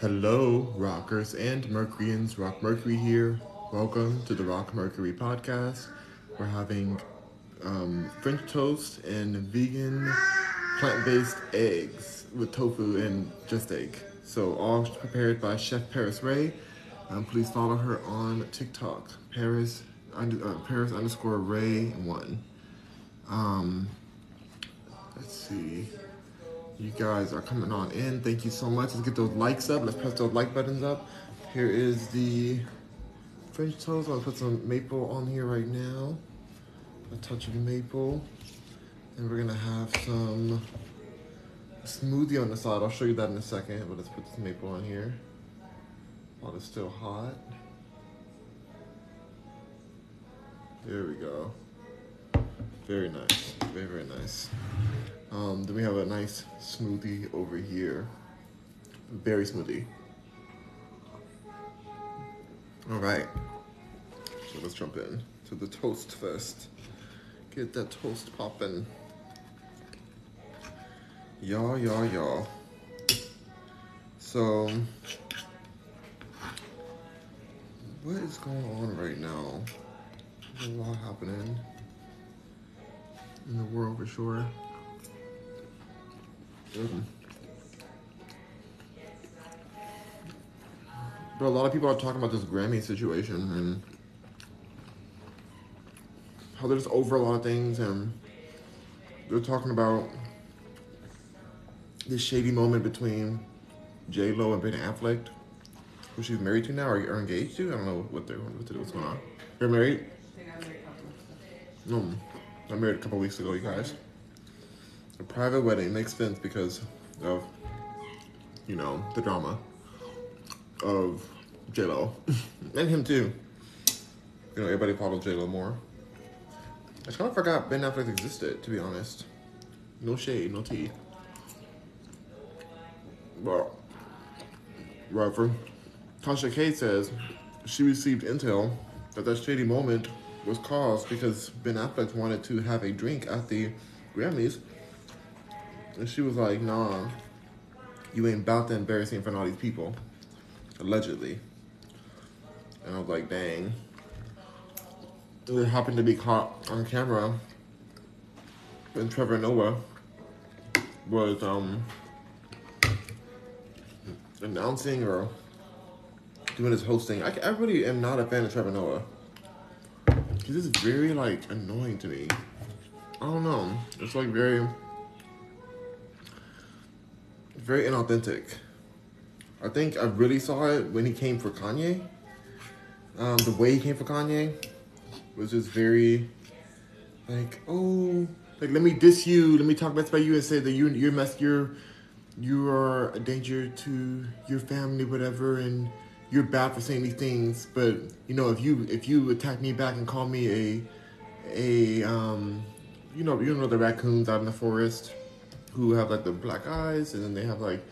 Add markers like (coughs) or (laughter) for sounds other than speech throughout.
Hello, rockers and Mercuryans. Rock Mercury here. Welcome to the Rock Mercury podcast. We're having um, French toast and vegan plant based eggs with tofu and just egg. So, all prepared by Chef Paris Ray. Um, please follow her on TikTok, Paris, under, uh, Paris underscore Ray one. Um, let's see. You guys are coming on in. Thank you so much. Let's get those likes up. Let's press those like buttons up. Here is the French toast. I'll put some maple on here right now. A touch of maple. And we're gonna have some smoothie on the side. I'll show you that in a second, but let's put this maple on here while it's still hot. There we go. Very nice. Very, very nice. Um, then we have a nice smoothie over here. Berry smoothie. All right. So let's jump in to the toast first. Get that toast popping. Y'all, y'all, y'all. So, what is going on right now? There's a lot happening in the world for sure. Mm. But a lot of people are talking about this Grammy situation and how they're just over a lot of things and they're talking about this shady moment between J Lo and Ben Affleck, who she's married to now or, or engaged to. I don't know what they're what to do, what's going on. You're married? No, I married a couple weeks ago, you guys. A private wedding makes sense because of, you know, the drama of J Lo (laughs) and him too. You know, everybody follows J Lo more. I kind of forgot Ben Affleck existed, to be honest. No shade, no tea. Well, whatever. Tasha K says she received intel that that shady moment was caused because Ben Affleck wanted to have a drink at the Grammys. And she was like, nah, you ain't about to embarrass me in front of all these people. Allegedly. And I was like, dang. It happened to be caught on camera. And Trevor Noah was um announcing or doing his hosting. I, I really am not a fan of Trevor Noah. He's just very like annoying to me. I don't know. It's like very, very inauthentic. I think I really saw it when he came for Kanye. Um, the way he came for Kanye was just very, like, oh, like let me diss you, let me talk best about you and say that you you're mess you're you are a danger to your family, whatever, and you're bad for saying these things. But you know, if you if you attack me back and call me a a um, you know you know the raccoons out in the forest who have like the black eyes, and then they have like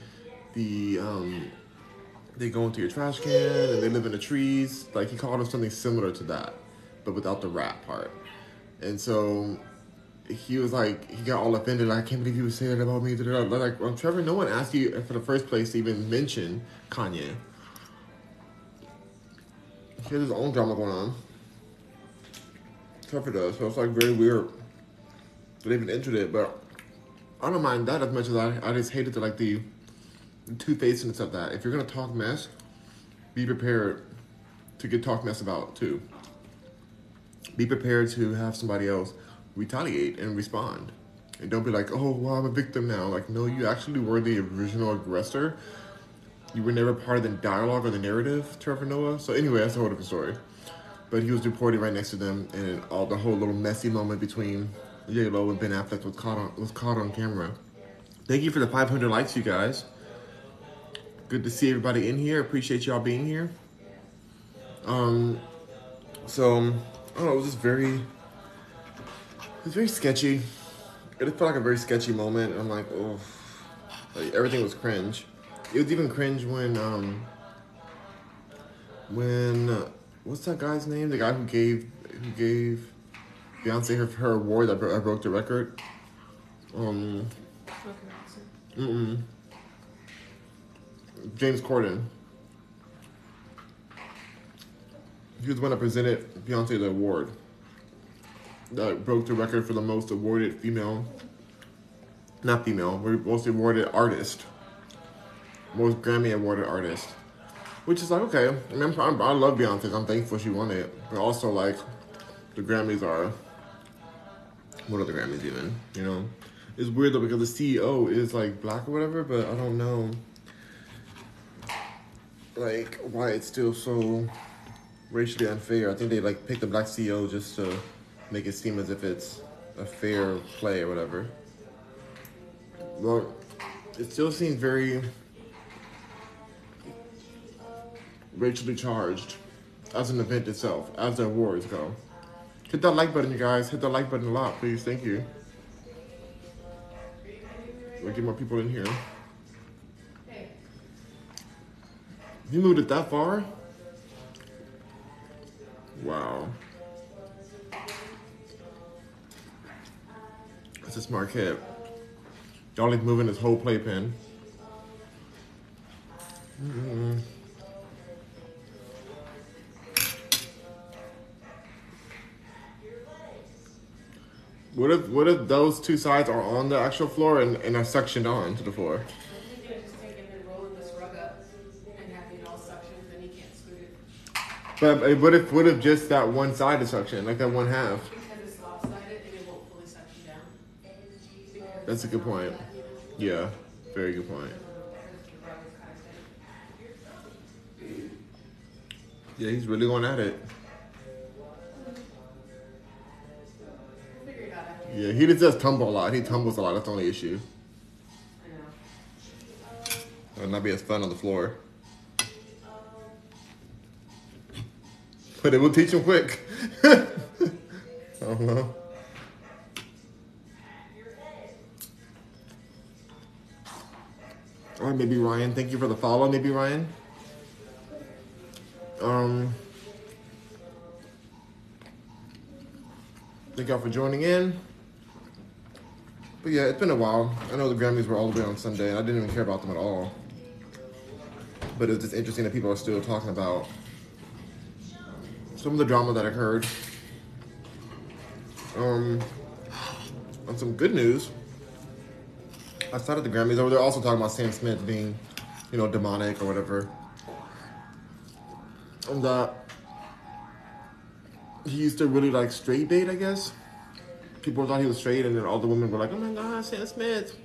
the um, they go into your trash can and they live in the trees. Like he called them something similar to that, but without the rap part. And so he was like, he got all offended. Like, I can't believe you would say that about me. Like, well, Trevor, no one asked you for the first place to even mention Kanye. He has his own drama going on. Trevor does, so it's like very weird that they even entered it. But I don't mind that as much as I, I just hated the like the, two facedness of that. If you're gonna talk mess, be prepared to get talked mess about too. Be prepared to have somebody else retaliate and respond. And don't be like, oh, well, I'm a victim now. Like, no, you actually were the original aggressor. You were never part of the dialogue or the narrative, Trevor Noah. So anyway, that's a whole different story. But he was reported right next to them, and all the whole little messy moment between J Lo and Ben Affleck was caught on was caught on camera. Thank you for the 500 likes, you guys. Good to see everybody in here. Appreciate y'all being here. Um, so I don't know. It was just very it was very sketchy. It felt like a very sketchy moment. I'm like, oh, like everything was cringe. It was even cringe when, um, when uh, what's that guy's name? The guy who gave who gave Beyonce her her award that bro- broke the record. Um, mm James Corden. He was the one that presented Beyonce the award that broke the record for the most awarded female, not female, most awarded artist, most Grammy awarded artist. Which is like okay. I mean, I'm, i love Beyonce. I'm thankful she won it, but also like the Grammys are. What are the Grammys even? You know, it's weird though because the CEO is like black or whatever, but I don't know like why it's still so racially unfair. I think they like picked a black CEO just to make it seem as if it's a fair play or whatever. Well, it still seems very racially charged as an event itself, as the awards go. Hit that like button, you guys. Hit that like button a lot, please. Thank you. We'll get more people in here. You moved it that far? Wow. That's a smart kid. Y'all like moving his whole playpen. Mm. What if what if those two sides are on the actual floor and, and are suctioned on to the floor? But what if what if just that one side is suction, like that one half? That's a good point. Yeah, very good point. Yeah, he's really going at it. Yeah, he just does tumble a lot. He tumbles a lot. That's the only issue. I know. It would not be as fun on the floor. But it will teach him quick. (laughs) I don't know. Or maybe Ryan. Thank you for the follow, maybe Ryan. Um, thank y'all for joining in. But yeah, it's been a while. I know the Grammys were all the way on Sunday, and I didn't even care about them at all. But it's just interesting that people are still talking about some of the drama that occurred. Um, on some good news, I started the Grammys over there also talking about Sam Smith being, you know, demonic or whatever. And that he used to really like straight date, I guess. People thought he was straight, and then all the women were like, "Oh my God, Sam Smith!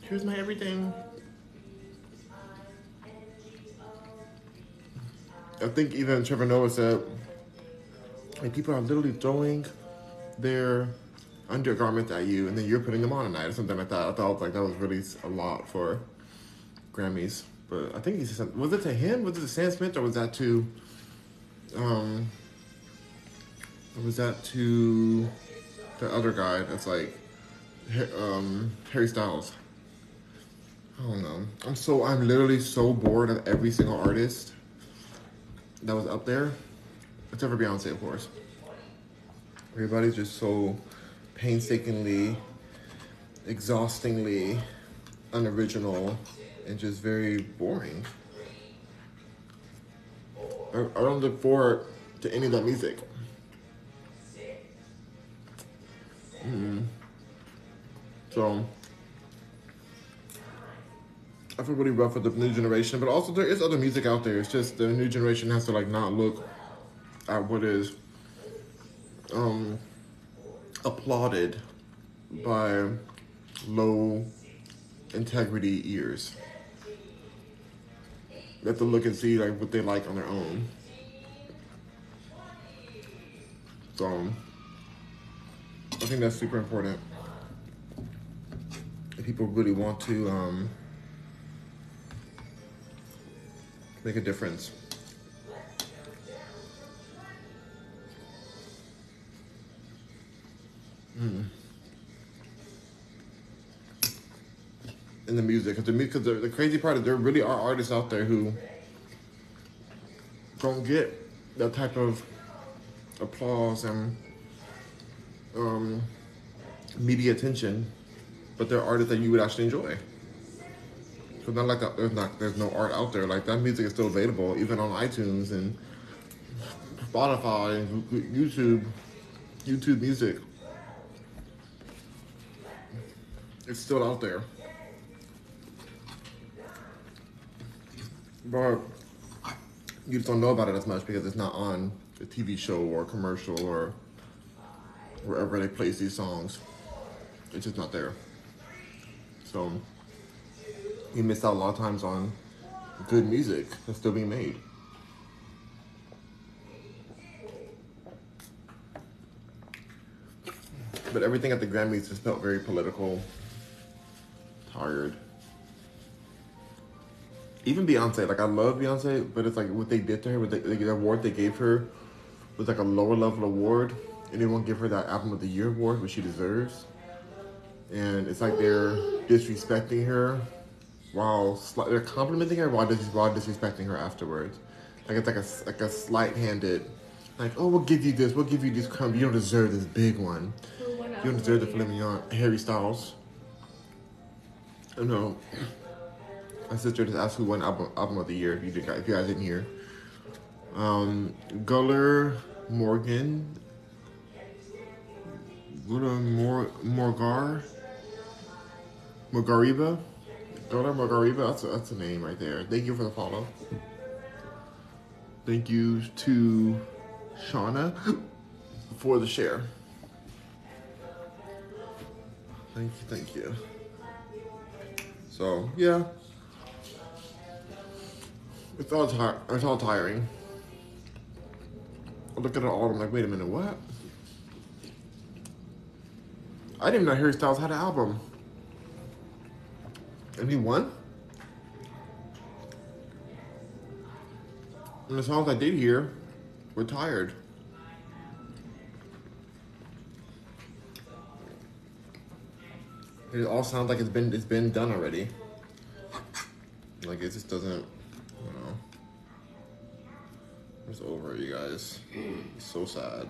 Here's my everything." I think even Trevor Noah said, like, people are literally throwing their undergarments at you, and then you're putting them on at night or something like that. I thought like that was really a lot for Grammys. But I think he said, was it to him? Was it to Sam Smith, or was that to, um, was that to the other guy that's like, um, Harry Styles? I don't know. I'm so I'm literally so bored of every single artist that was up there, except for Beyonce, of course. Everybody's just so painstakingly, exhaustingly unoriginal, and just very boring. I, I don't look forward to any of that music. Mm. So I feel really rough with the new generation, but also there is other music out there. It's just the new generation has to like not look at what is um, applauded by low integrity ears. They have to look and see like what they like on their own. So I think that's super important. If people really want to um, make a difference. Mm. In the music, because the, because the, the crazy part is there really are artists out there who don't get that type of applause and um, media attention, but they're artists that you would actually enjoy. It's not like that, there's not there's no art out there. Like that music is still available, even on iTunes and Spotify and YouTube, YouTube Music. It's still out there. But you just don't know about it as much because it's not on a TV show or commercial or wherever they place these songs. It's just not there. So you miss out a lot of times on good music that's still being made. But everything at the Grammys just felt very political, tired. Even Beyonce, like I love Beyonce, but it's like what they did to her, with the, the award they gave her was like a lower level award, and they won't give her that Album of the Year award, which she deserves. And it's like they're disrespecting her while sli- they're complimenting her while, dis- while disrespecting her afterwards. Like it's like a like a slight handed, like oh we'll give you this, we'll give you this crumb. You don't deserve this big one. You don't deserve the filet mignon. Harry Styles. I know. My sister just asked who won album, album of the year. If you, did, if you guys didn't hear, um, Guller Morgan, Guller Mor Morgar, Morgariba, Guller Morgariba. That's a, that's a name right there. Thank you for the follow. Thank you to Shauna (gasps) for the share. Thank you, thank you. So yeah, it's all it's all tiring. I look at it all. I'm like, wait a minute, what? I didn't even know Harry Styles had an album, and he won. And the songs I did hear were tired. It all sounds like it's been it's been done already. Like it just doesn't, you know. It's over, you guys. It's so sad.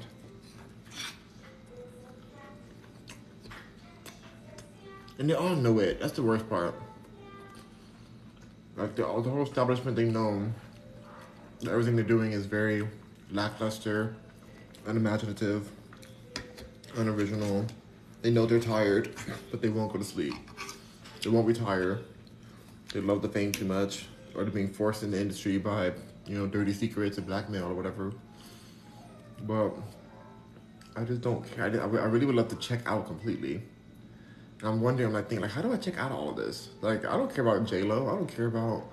And they all know it. That's the worst part. Like the, the whole establishment, they know everything they're doing is very lackluster, unimaginative, unoriginal. They know they're tired, (coughs) but they won't go to sleep. They won't retire. They love the fame too much, or they're being forced in the industry by, you know, dirty secrets and blackmail or whatever. But I just don't care. I, I really would love to check out completely. I'm wondering, I'm like thinking, like, how do I check out all of this? Like, I don't care about J Lo. I don't care about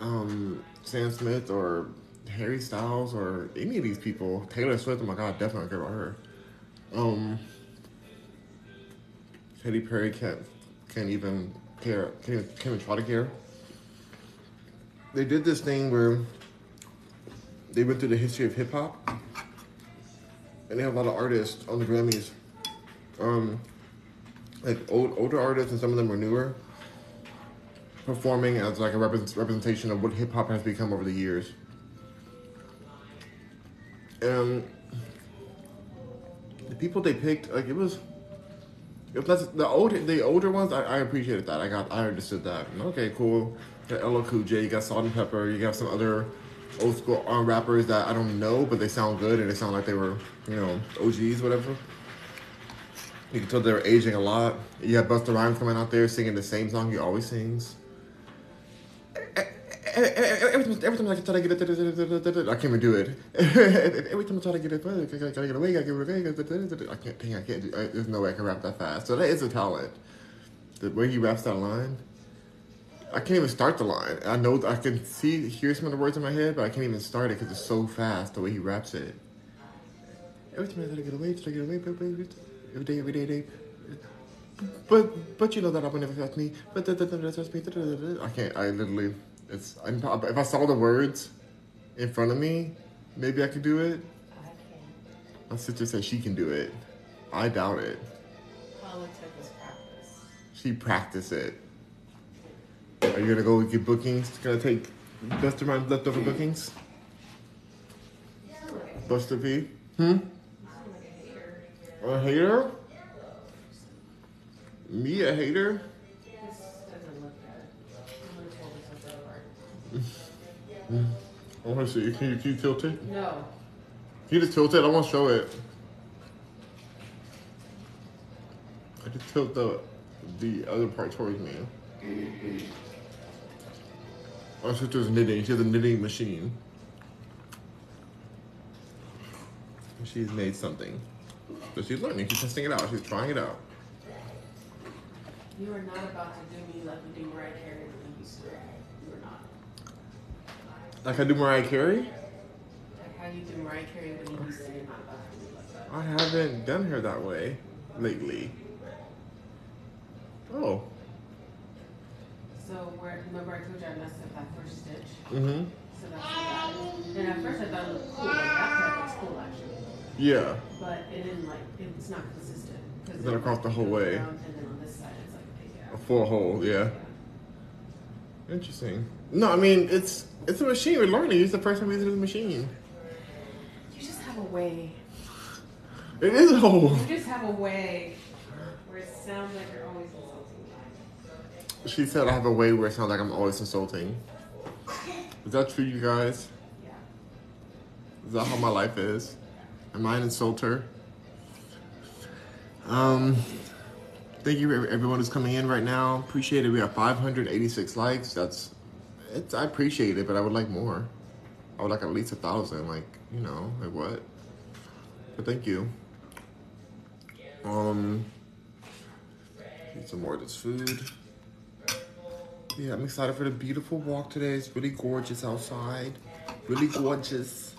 um, Sam Smith or Harry Styles or any of these people. Taylor Swift. Oh my God, definitely don't care about her. Um, Katy Perry can't can't even care. Can't even, can't even try to care. They did this thing where they went through the history of hip hop, and they have a lot of artists on the Grammys. Um, like old older artists, and some of them were newer, performing as like a represent, representation of what hip hop has become over the years. And the people they picked, like it was. If that's the old, the older ones, I, I appreciated that. I got, I understood that. Okay, cool. You got LL Cool J, you got Salt-N-Pepa, you got some other old school uh, rappers that I don't know, but they sound good and they sound like they were, you know, OGs, whatever. You can tell they were aging a lot. You have Busta Rhymes coming out there singing the same song he always sings. Every time, every time I try to get it, I can't even do it. (laughs) Every time I try to get it, I get away, I get away. I can't, dang, I can't do. There's no way I can rap that fast. So that is a talent. The way he raps that line, I can't even start the line. I know I can see, hear some of the words in my head, but I can't even start it because it's so fast the way he raps it. Every time I try to get away, try to get away, every day, every day, day. But but you know that I would never trust me. But. I can't. I literally. It's. I'm, if I saw the words in front of me, maybe I could do it. My sister said she can do it. I doubt it. Was practice. She it. Are you gonna go get bookings? Gonna take Busta Rhymes leftover bookings? Buster P. Hmm. A hater? Me a hater? This doesn't look good. I want to see. Can you, can you tilt it? No. Can you just tilt it? I want to show it. I just tilt the the other part towards me. Oh, My sister's knitting. She has a knitting machine. She's made something. So she's learning. She's testing it out. She's trying it out. You are not about to do me like you do Mariah Carey when you used to. You are not. Like I do Mariah Carey? Like how you do Mariah Carey when you used to. You're not about to do like that. I haven't done her that way lately. Oh. So where remember I told you I messed up that first stitch? Mm-hmm. So that's what that is. And at first I thought it looked cool. Like that part looks cool actually. Yeah. But it didn't like it's not consistent. Then it, across like, the whole way. around, and then on this side it's like a big A gap. full hole, yeah. Interesting. No, I mean it's it's a machine. We're learning. It's the first time we it a machine. You just have a way. It is a hole. You just have a way where it sounds like you're always insulting me. She said I have a way where it sounds like I'm always insulting. Is that true, you guys? Yeah. Is that how my life is? I an insulter? Um, thank you everyone who's coming in right now. Appreciate it. We have 586 likes. That's it's. I appreciate it, but I would like more. I would like at least a thousand. Like you know, like what? But thank you. Um, eat some more of this food. Yeah, I'm excited for the beautiful walk today. It's really gorgeous outside. Really gorgeous.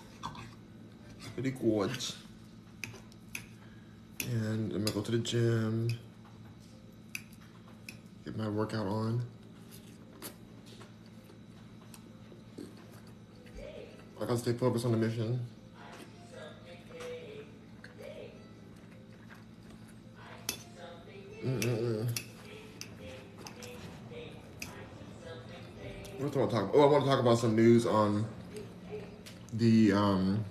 Really gorgeous. And I'm gonna go to the gym. Get my workout on. I gotta stay focused on the mission. Mm-mm-mm. What do I want to talk about? Oh, I want to talk about some news on the. Um,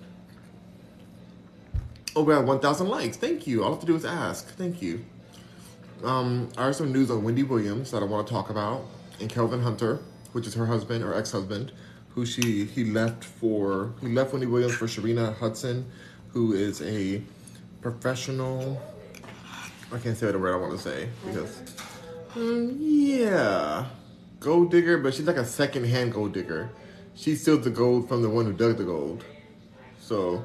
oh, we have 1,000 likes. Thank you. All I have to do is ask. Thank you. Um, I heard some news on Wendy Williams that I want to talk about, and Kelvin Hunter, which is her husband or ex-husband, who she he left for he left Wendy Williams for Sharina Hudson, who is a professional. I can't say the word I want to say because. Mm, yeah, gold digger, but she's like a second-hand gold digger. She steals the gold from the one who dug the gold. So,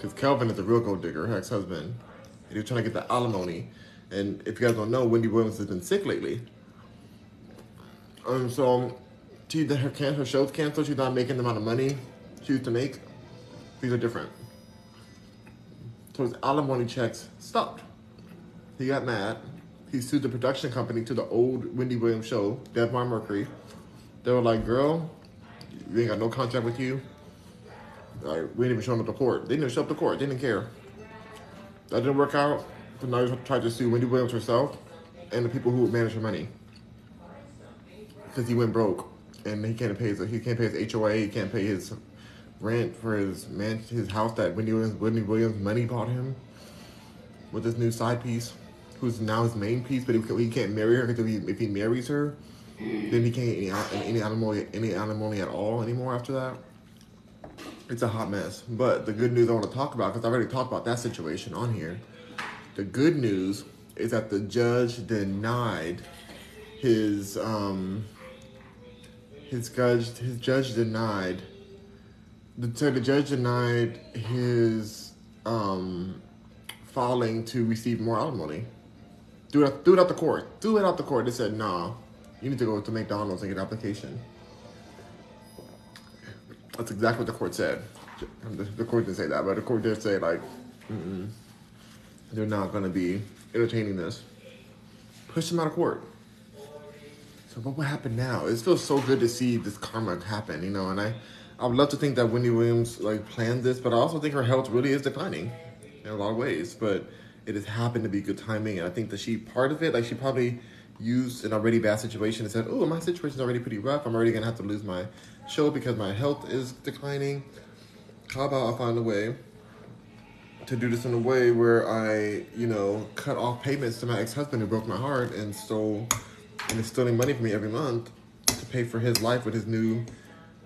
because Kelvin is a real gold digger, her ex-husband, and he was trying to get the alimony. And if you guys don't know, Wendy Williams has been sick lately. Um, so she her can her show's canceled. She's not making the amount of money she used to make. These are different. So his alimony checks stopped. He got mad. He sued the production company to the old Wendy Williams show, Debmar-Mercury. They were like, "Girl, we ain't got no contract with you. Like, we ain't even showing up to court. They didn't show up to court. They didn't care. That didn't work out. So now he's tried to sue Wendy Williams herself and the people who would manage her money because he went broke and he can't pay his he can't pay his HOA. He can't pay his rent for his man his house that Wendy Williams Wendy Williams money bought him with this new side piece, who's now his main piece. But he, can't marry her because if he, if he marries her, then he can't any any alimony any alimony at all anymore after that. It's a hot mess. But the good news I want to talk about because I already talked about that situation on here. The good news is that the judge denied his um his judge his judge denied the so the judge denied his um filing to receive more alimony. Do it do it out the court. Do it out the court. They said nah. You need to go to McDonald's and get an application. That's exactly what the court said. The, court didn't say that, but the court did say like, they're not going to be entertaining this. Push them out of court. So what will happen now? It feels so good to see this karma happen, you know. And I, I would love to think that Wendy Williams like planned this, but I also think her health really is declining in a lot of ways. But it has happened to be good timing, and I think that she part of it, like she probably used an already bad situation and said, "Oh, my situation's already pretty rough. I'm already gonna have to lose my show because my health is declining. How about I find a way to do this in a way where I, you know, cut off payments to my ex-husband who broke my heart and stole and is stealing money from me every month to pay for his life with his new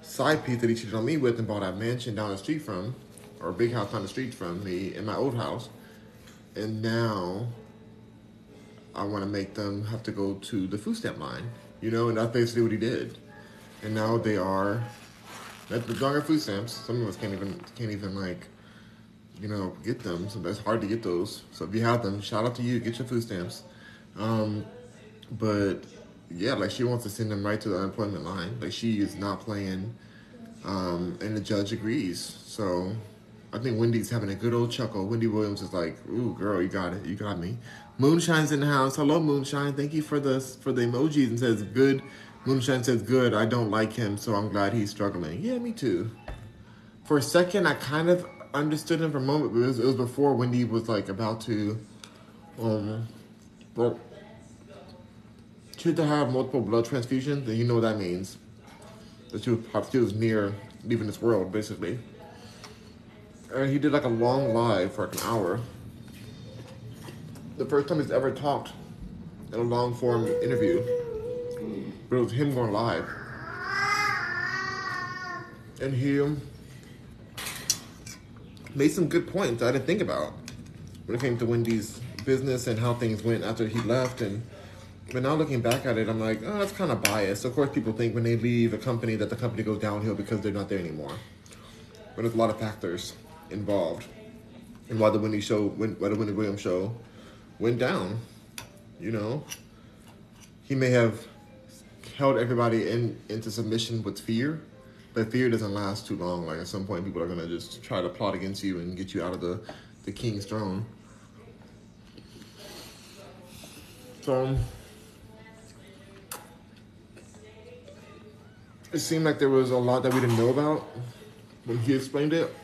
side piece that he cheated on me with and bought a mansion down the street from, or a big house down the street from me in my old house. And now I want to make them have to go to the food stamp line, you know, and that's basically what he did. And now they are at the longer food stamps. Some of us can't even can't even like, you know, get them. So that's hard to get those. So if you have them, shout out to you. Get your food stamps. Um, but yeah, like she wants to send them right to the unemployment line. Like she is not playing, um, and the judge agrees. So I think Wendy's having a good old chuckle. Wendy Williams is like, "Ooh, girl, you got it, you got me." Moonshine's in the house. Hello, Moonshine. Thank you for the for the emojis and says good. Moonshine says good. I don't like him, so I'm glad he's struggling. Yeah, me too. For a second, I kind of understood him for a moment, but it was, it was before Wendy was like about to, um, well, she to have multiple blood transfusions, and you know what that means. That she was, she was near leaving this world, basically. And he did like a long live for like an hour. The first time he's ever talked in a long form interview. But it was him going live. And he um, made some good points I didn't think about when it came to Wendy's business and how things went after he left. And but now looking back at it, I'm like, oh, that's kind of biased. Of course, people think when they leave a company that the company goes downhill because they're not there anymore. But there's a lot of factors involved, and why the Wendy show, why the Wendy Williams show, went down. You know, he may have held everybody in into submission with fear, but fear doesn't last too long. Like at some point, people are gonna just try to plot against you and get you out of the the king's throne. So it seemed like there was a lot that we didn't know about when he explained it.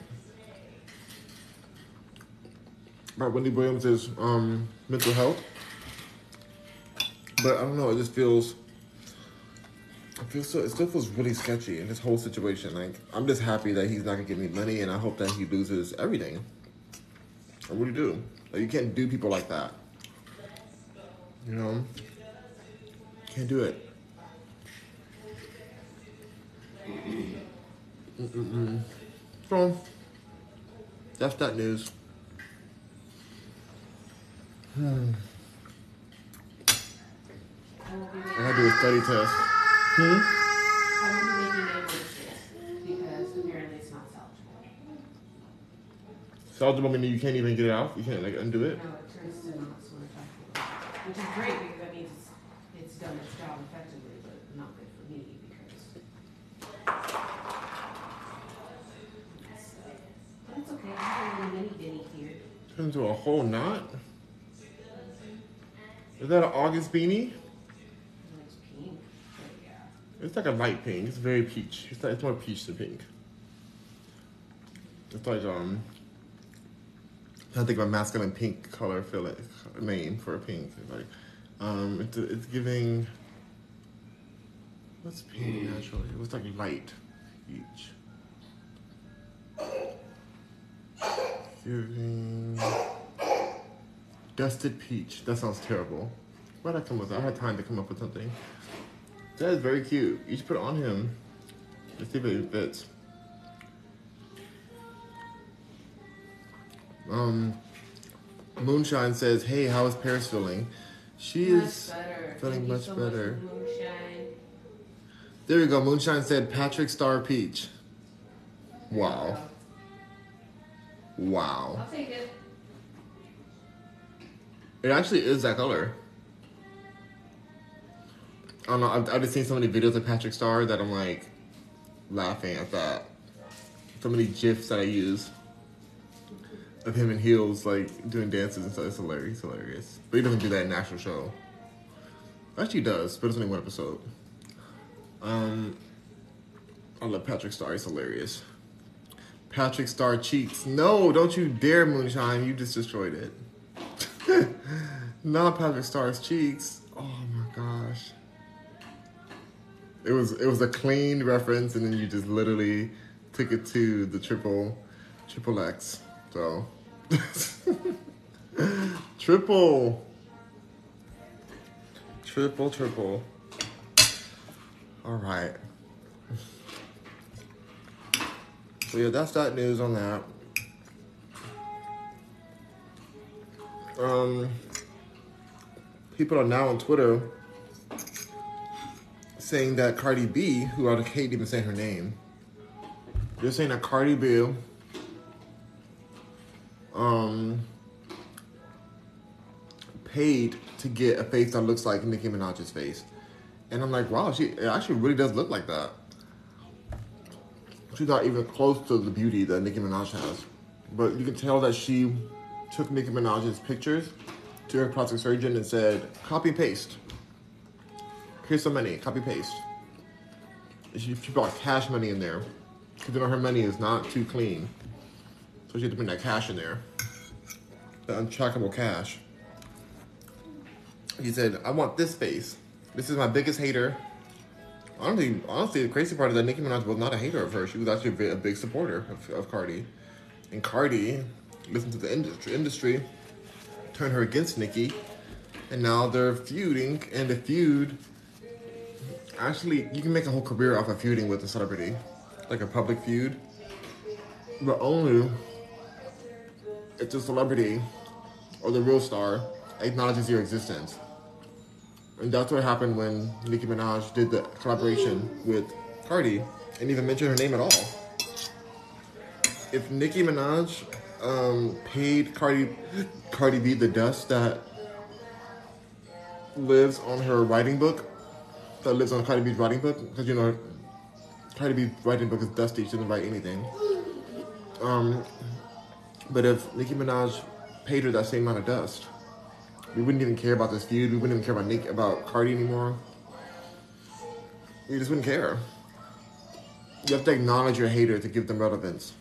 About Wendy Williams' um, mental health. But I don't know, it just feels so it still feels really sketchy in this whole situation. Like I'm just happy that he's not gonna give me money and I hope that he loses everything. I really do. Like you can't do people like that. You know? Can't do it. Mm-mm-mm. So, that's that news. Hmm. (sighs) I making, gotta do a study test. Hmm? I will be making a list because apparently it's not salvageable. Salvageable meaning you can't even get it out? You can't like undo it? No, it turns to not. Which is great because that means it's, done its job effectively, but not good for me because. But it's okay, I have a mini Denny here. Turn into a whole knot? Is that an August beanie? It's pink, but yeah. It's like a light pink. It's very peach. It's like, it's more peach than pink. It's like um. I think of a masculine pink color feel it name for a pink. It's like um, it's it's giving. What's pink naturally? It was like light peach. Giving dusted peach. That sounds terrible. Why'd I come with that? I had time to come up with something. That is very cute. You should put it on him. Let's see if it fits. Um, Moonshine says, "Hey, how is Paris feeling?" She Much is better. feeling Thank much so better. There we go. Moonshine said, "Patrick Star Peach." Wow. Wow. I'll take it. It actually is that color. I don't know. I've, I've just seen so many videos of Patrick Star that I'm like laughing at that. So many gifs that I use of him in heels, like doing dances and stuff. It's hilarious, hilarious. But he doesn't do that in actual show. Actually, does, but it's only one episode. Um, I love Patrick Star. He's hilarious. Patrick Star cheeks. No, don't you dare, Moonshine. You just destroyed it. (laughs) Not Patrick Star's cheeks. Oh my. It was it was a clean reference, and then you just literally took it to the triple triple X. So (laughs) triple triple triple. All right. So yeah, that's that news on that. Um, people are now on Twitter saying that Cardi B, who I hate even saying her name, they're saying that Cardi B, um, paid to get a face that looks like Nicki Minaj's face, and I'm like, wow, she actually really does look like that. She's not even close to the beauty that Nicki Minaj has, but you can tell that she took Nicki Minaj's pictures to her plastic surgeon and said, copy paste. Here's some money, copy paste. She, she brought cash money in there because you know her money is not too clean, so she had to bring that cash in there, the untrackable cash. He said, "I want this face. This is my biggest hater." Honestly, honestly, the crazy part is that Nicki Minaj was not a hater of her. She was actually a big, supporter of, of Cardi, and Cardi listened to the industry, industry, turned her against Nicki, and now they're feuding. And the feud, actually, you can make a whole career off of feuding with a celebrity, like a public feud, but only if the celebrity or the real star acknowledges your existence. And that's what happened when Nicki Minaj did the collaboration with Cardi and even mentioned her name at all. If Nicki Minaj um, paid Cardi Cardi B the dust that lives on her writing book, that lives on Cardi B's writing book, because you know Cardi B's writing book is dusty, she doesn't write anything. Um, but if Nicki Minaj paid her that same amount of dust, we wouldn't even care about this feud. We wouldn't even care about Nick about Cardi anymore. We just wouldn't care. You have to acknowledge your hater to give them relevance.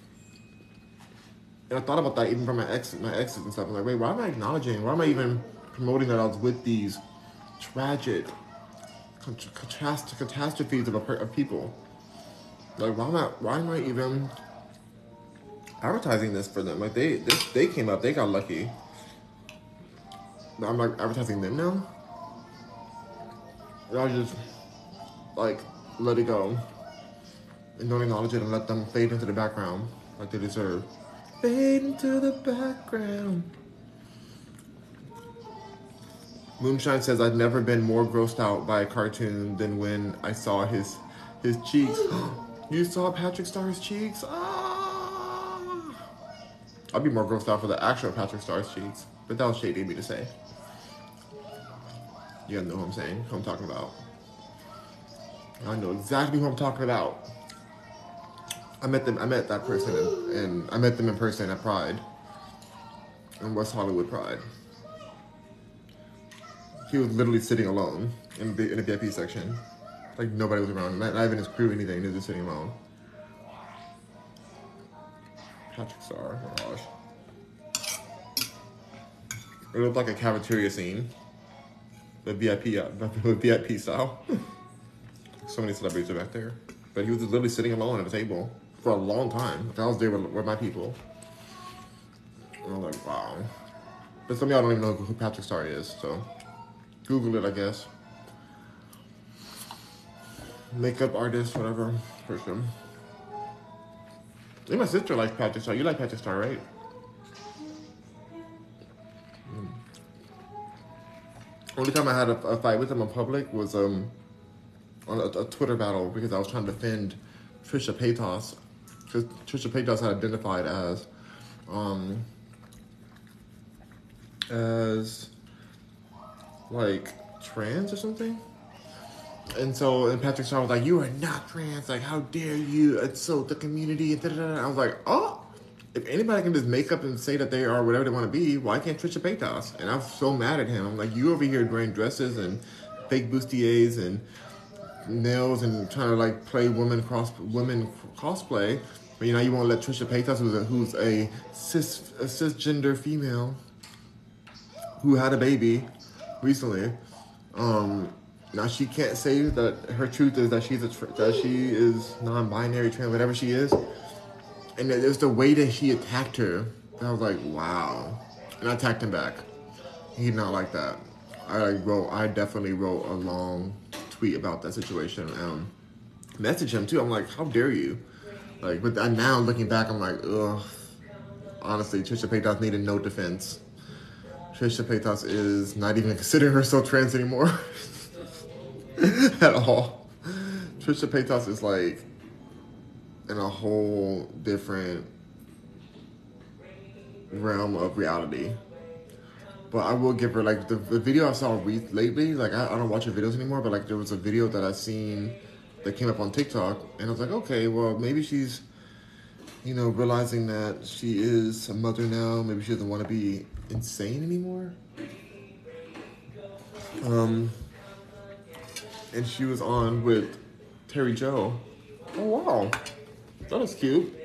And I thought about that even from my ex, my exes and stuff. I'm like, wait, why am I acknowledging? Why am I even promoting that I was with these tragic catast- catastrophes of, a, of people? Like, why am I? Why am I even advertising this for them? Like, they they, they came up, they got lucky. I'm like advertising them now. And I just like let it go and don't acknowledge it and let them fade into the background like they deserve. Fade into the background. Moonshine says I've never been more grossed out by a cartoon than when I saw his his cheeks. (gasps) you saw Patrick Starr's cheeks? Ah! I'd be more grossed out for the actual Patrick Starr's cheeks, but that was shady of me to say. You know who I'm saying, who I'm talking about. I know exactly who I'm talking about. I met them. I met that person, and I met them in person at Pride, in West Hollywood Pride. He was literally sitting alone in the in the VIP section, like nobody was around. Not, not even his crew, anything. He was just sitting alone. Patrick Star, oh gosh. It looked like a cafeteria scene the VIP, uh, (laughs) the VIP style. (laughs) so many celebrities are back there, but he was just literally sitting alone at a table for a long time. I was there with, with my people. And I was like, wow. But some of y'all don't even know who Patrick Star is, so Google it, I guess. Makeup artist, whatever, person. And my sister likes Patrick Star. You like Patrick Star, right? Only time I had a, a fight with him in public was um on a, a, Twitter battle because I was trying to defend Trisha Paytas because Trisha Paytas had identified as um as like trans or something. And so, and Patrick Star was like, "You are not trans. Like, how dare you insult the community?" And I was like, "Oh, if anybody can just make up and say that they are whatever they want to be, why can't Trisha Paytas? And I'm so mad at him. I'm like, you over here wearing dresses and fake bustiers and nails and trying to like play women cross women cosplay, but you know you won't let Trisha Paytas, who's a, who's a cis a cisgender female who had a baby recently. Um, now she can't say that her truth is that she's a that she is non-binary, trans, whatever she is and was the way that he attacked her. I was like, wow. And I attacked him back. He did not like that. I wrote, I definitely wrote a long tweet about that situation. Um, message him too. I'm like, how dare you? Like, but now looking back, I'm like, ugh. Honestly, Trisha Paytas needed no defense. Trisha Paytas is not even considering herself trans anymore (laughs) at all. Trisha Paytas is like in a whole different realm of reality. But I will give her like the, the video I saw re- lately. Like I, I don't watch her videos anymore, but like there was a video that I seen that came up on TikTok, and I was like, okay, well maybe she's, you know, realizing that she is a mother now. Maybe she doesn't want to be insane anymore. Um, and she was on with Terry Joe. Oh wow, that is cute.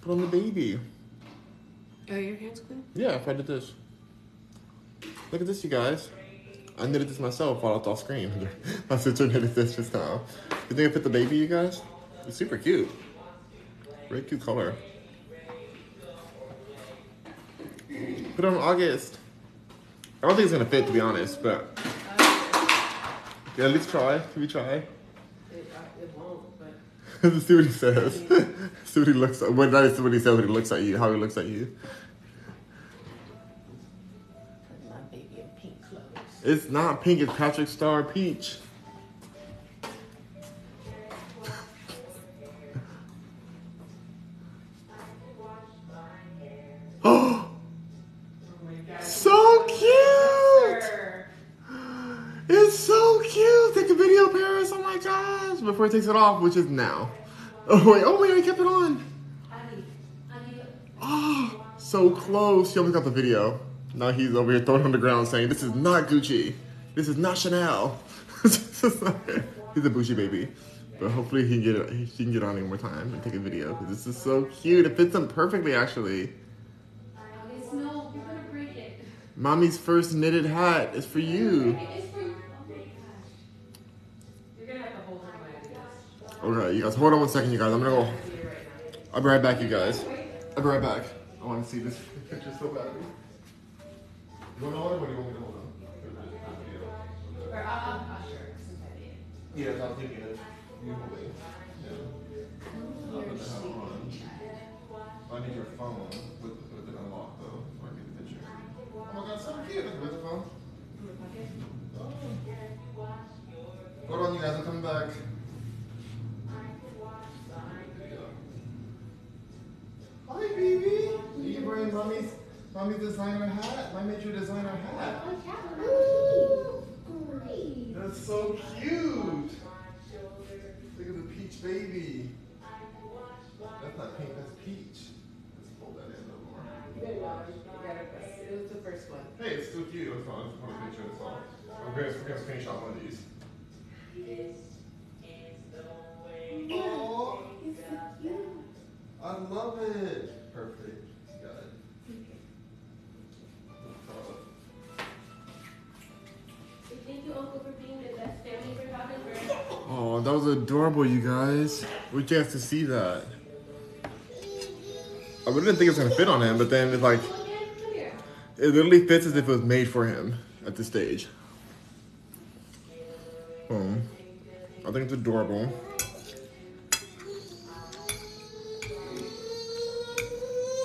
Put on the baby. Oh, your hands clean? Yeah, if I did this. Look at this, you guys. I knitted this myself while I (laughs) was off screen. My sister knitted this just now. You think I fit the baby, you guys? It's super cute. Very cute color. Put on August. I don't think it's gonna fit, to be honest, but yeah, at least try. Can we try? It, uh, it won't, but (laughs) see what he says. (laughs) see what he looks at. Well, that is what he says when he looks at you. How he looks at you. put my baby in pink clothes. It's not pink. It's Patrick Star Peach. He takes it off, which is now. (laughs) Oh wait. Oh wait, I kept it on. Oh, so close. She almost got the video. Now he's over here throwing it on the ground saying, This is not Gucci. This is not Chanel. This is not- he's a Gucci baby. But hopefully he can get it, he can get on it one more time and take a video because this is so cute. It fits him perfectly actually. No, you're gonna break it. Mommy's first knitted hat is for you. It's for, oh my gosh. You're gonna have to hold on my ideas. Okay, you guys, hold on one second, you guys. I'm gonna go. It. I'll be right back, you guys. I'll be right back. I want to see this (laughs) picture so badly. You want to hold it or do you want me to hold it? Or I'll, I'll, since I I'm thinking of you. Yeah. The hat on. I need your phone with, with it unlocked though, before I get the picture. Oh my god, so cute. Look at the phone. Oh. Hold on, you guys. I'm coming back. Hi, baby. Are you wearing mommy's, mommy's designer hat? I made you designer hat. That's so cute. Look at the peach baby. That's not pink, that's peach. Let's pull that in a little more. Good one. You got it. It was the first one. Hey, it's still cute. It's fine. I just want a picture. That's all. I'm gonna, we're gonna screenshot one of these. Oh, I love it. Perfect. Got it. Thank you, Uncle, for being the best family for August. We're- Oh, that was adorable, you guys. We get to see that. I really didn't think it was gonna fit on him, but then it's like Come again, come here. it literally fits as if it was made for him at this stage. Um, I think it's adorable.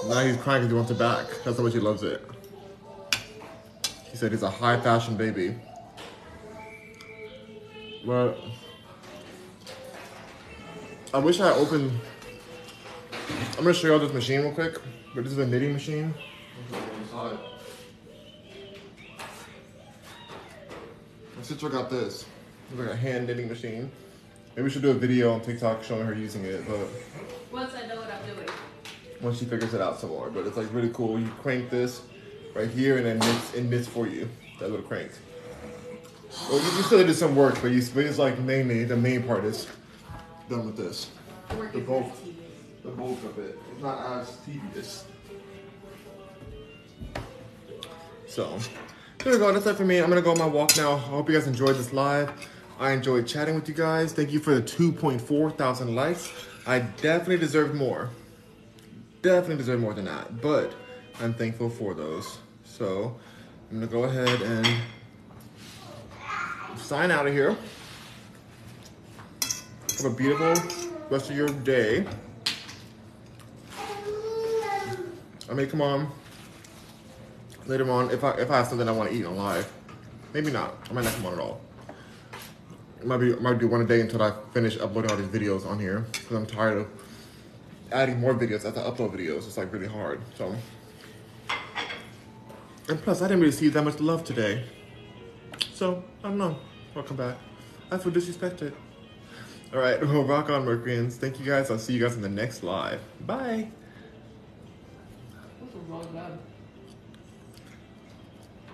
Now he's crying because he wants it back. That's how much he loves it. He said he's a high fashion baby. But I wish I opened. I'm gonna show y'all this machine real quick. But this is a knitting machine. My sister got this. It's like a hand knitting machine. Maybe we should do a video on TikTok showing her using it, but Once once she figures it out some more. But it's like really cool. You crank this right here and then knits it knits for you. That little crank. Well, you, you still did some work, but you but it's like mainly the main part is done with this. Work The bulk. The bulk of it. It's not as tedious. So, there we go. That's it for me. I'm gonna go on my walk now. I hope you guys enjoyed this live. I enjoyed chatting with you guys. Thank you for the 2.4 thousand likes. I definitely deserve more. Definitely deserve more than that. But I'm thankful for those. So I'm gonna go ahead and sign out of here. Have a beautiful rest of your day. I may come on later on if I if I have something I want to eat on live. Maybe not. I might not come on at all. Might be might do one a day until I finish uploading all these videos on here because I'm tired of adding more videos as I upload videos. It's like really hard. So and plus I didn't really see that much love today. So I don't know. Welcome back. I feel disrespected. All right, (laughs) well, rock on, Mercuryans. Thank you guys. I'll see you guys in the next live. Bye.